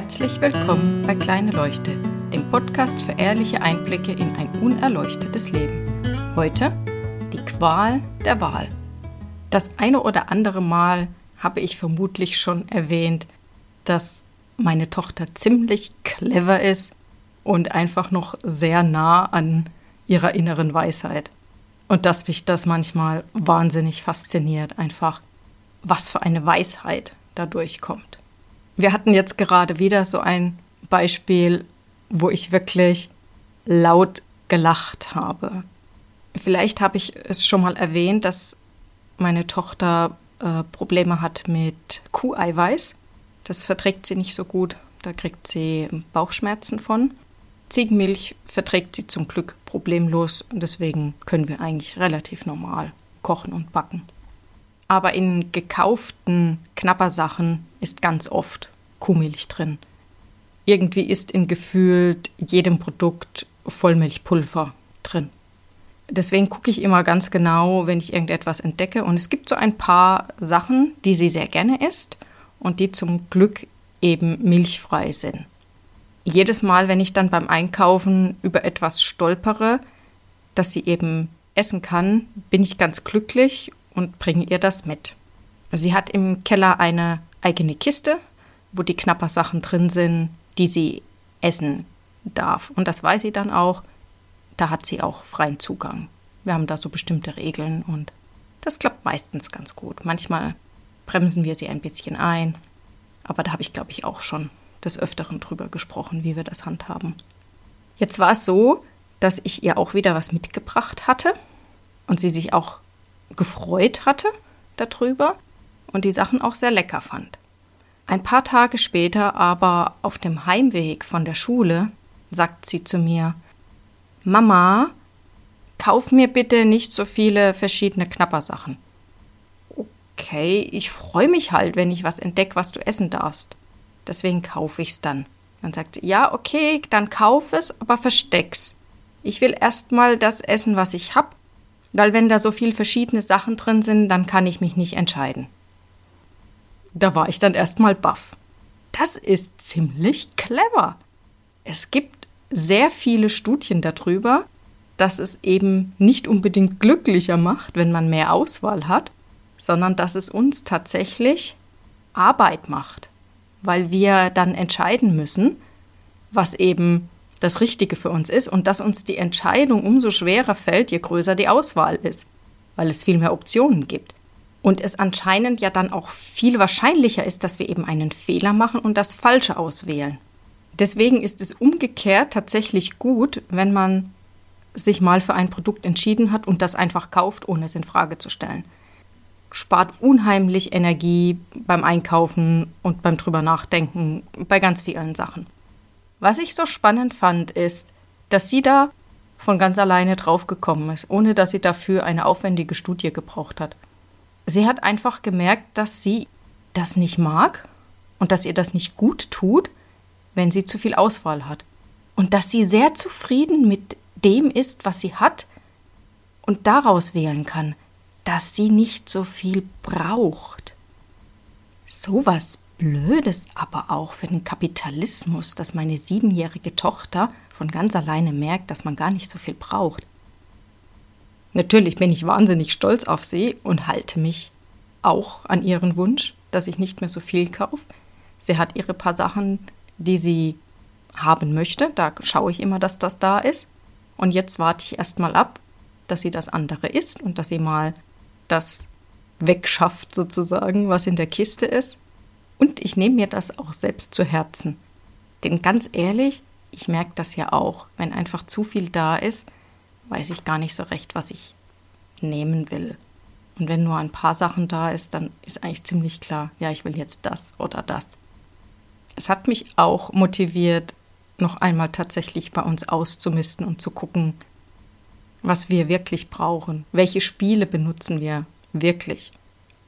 Herzlich willkommen bei Kleine Leuchte, dem Podcast für ehrliche Einblicke in ein unerleuchtetes Leben. Heute die Qual der Wahl. Das eine oder andere Mal habe ich vermutlich schon erwähnt, dass meine Tochter ziemlich clever ist und einfach noch sehr nah an ihrer inneren Weisheit. Und dass mich das manchmal wahnsinnig fasziniert, einfach was für eine Weisheit da durchkommt. Wir hatten jetzt gerade wieder so ein Beispiel, wo ich wirklich laut gelacht habe. Vielleicht habe ich es schon mal erwähnt, dass meine Tochter äh, Probleme hat mit Kuheiweiß. Das verträgt sie nicht so gut. Da kriegt sie Bauchschmerzen von. Ziegenmilch verträgt sie zum Glück problemlos deswegen können wir eigentlich relativ normal kochen und backen. Aber in gekauften Knappersachen ist ganz oft Kuhmilch drin. Irgendwie ist in gefühlt jedem Produkt Vollmilchpulver drin. Deswegen gucke ich immer ganz genau, wenn ich irgendetwas entdecke. Und es gibt so ein paar Sachen, die sie sehr gerne isst und die zum Glück eben milchfrei sind. Jedes Mal, wenn ich dann beim Einkaufen über etwas stolpere, das sie eben essen kann, bin ich ganz glücklich und bringe ihr das mit. Sie hat im Keller eine eigene Kiste, wo die Knappersachen drin sind, die sie essen darf. Und das weiß sie dann auch. Da hat sie auch freien Zugang. Wir haben da so bestimmte Regeln und das klappt meistens ganz gut. Manchmal bremsen wir sie ein bisschen ein, aber da habe ich, glaube ich, auch schon des Öfteren drüber gesprochen, wie wir das handhaben. Jetzt war es so, dass ich ihr auch wieder was mitgebracht hatte und sie sich auch gefreut hatte darüber und die Sachen auch sehr lecker fand. Ein paar Tage später aber auf dem Heimweg von der Schule sagt sie zu mir, Mama, kauf mir bitte nicht so viele verschiedene Knappersachen. Okay, ich freue mich halt, wenn ich was entdecke, was du essen darfst. Deswegen kaufe ich's dann. Dann sagt sie, ja, okay, dann kauf es, aber versteck's. Ich will erstmal das essen, was ich hab weil wenn da so viel verschiedene Sachen drin sind, dann kann ich mich nicht entscheiden. Da war ich dann erstmal baff. Das ist ziemlich clever. Es gibt sehr viele Studien darüber, dass es eben nicht unbedingt glücklicher macht, wenn man mehr Auswahl hat, sondern dass es uns tatsächlich Arbeit macht, weil wir dann entscheiden müssen, was eben das Richtige für uns ist und dass uns die Entscheidung umso schwerer fällt, je größer die Auswahl ist, weil es viel mehr Optionen gibt. Und es anscheinend ja dann auch viel wahrscheinlicher ist, dass wir eben einen Fehler machen und das Falsche auswählen. Deswegen ist es umgekehrt tatsächlich gut, wenn man sich mal für ein Produkt entschieden hat und das einfach kauft, ohne es in Frage zu stellen. Spart unheimlich Energie beim Einkaufen und beim drüber nachdenken bei ganz vielen Sachen. Was ich so spannend fand, ist, dass sie da von ganz alleine draufgekommen ist, ohne dass sie dafür eine aufwendige Studie gebraucht hat. Sie hat einfach gemerkt, dass sie das nicht mag und dass ihr das nicht gut tut, wenn sie zu viel Auswahl hat. Und dass sie sehr zufrieden mit dem ist, was sie hat und daraus wählen kann, dass sie nicht so viel braucht. Sowas Blödes aber auch für den Kapitalismus, dass meine siebenjährige Tochter von ganz alleine merkt, dass man gar nicht so viel braucht. Natürlich bin ich wahnsinnig stolz auf sie und halte mich auch an ihren Wunsch, dass ich nicht mehr so viel kaufe. Sie hat ihre paar Sachen, die sie haben möchte. Da schaue ich immer, dass das da ist. Und jetzt warte ich erstmal ab, dass sie das andere isst und dass sie mal das wegschafft sozusagen, was in der Kiste ist. Und ich nehme mir das auch selbst zu Herzen. Denn ganz ehrlich, ich merke das ja auch. Wenn einfach zu viel da ist, weiß ich gar nicht so recht, was ich nehmen will. Und wenn nur ein paar Sachen da ist, dann ist eigentlich ziemlich klar, ja, ich will jetzt das oder das. Es hat mich auch motiviert, noch einmal tatsächlich bei uns auszumisten und zu gucken, was wir wirklich brauchen. Welche Spiele benutzen wir wirklich?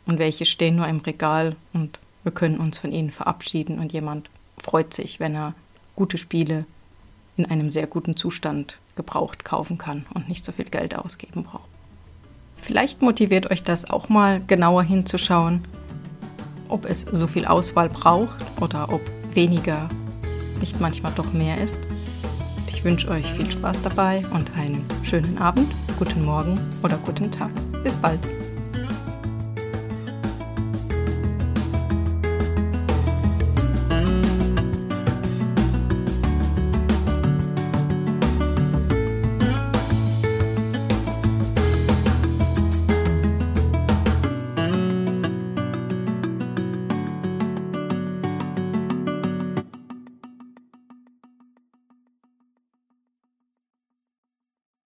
Und welche stehen nur im Regal und wir können uns von ihnen verabschieden und jemand freut sich, wenn er gute Spiele in einem sehr guten Zustand gebraucht kaufen kann und nicht so viel Geld ausgeben braucht. Vielleicht motiviert euch das auch mal genauer hinzuschauen, ob es so viel Auswahl braucht oder ob weniger nicht manchmal doch mehr ist? Ich wünsche euch viel Spaß dabei und einen schönen Abend, guten Morgen oder guten Tag. Bis bald.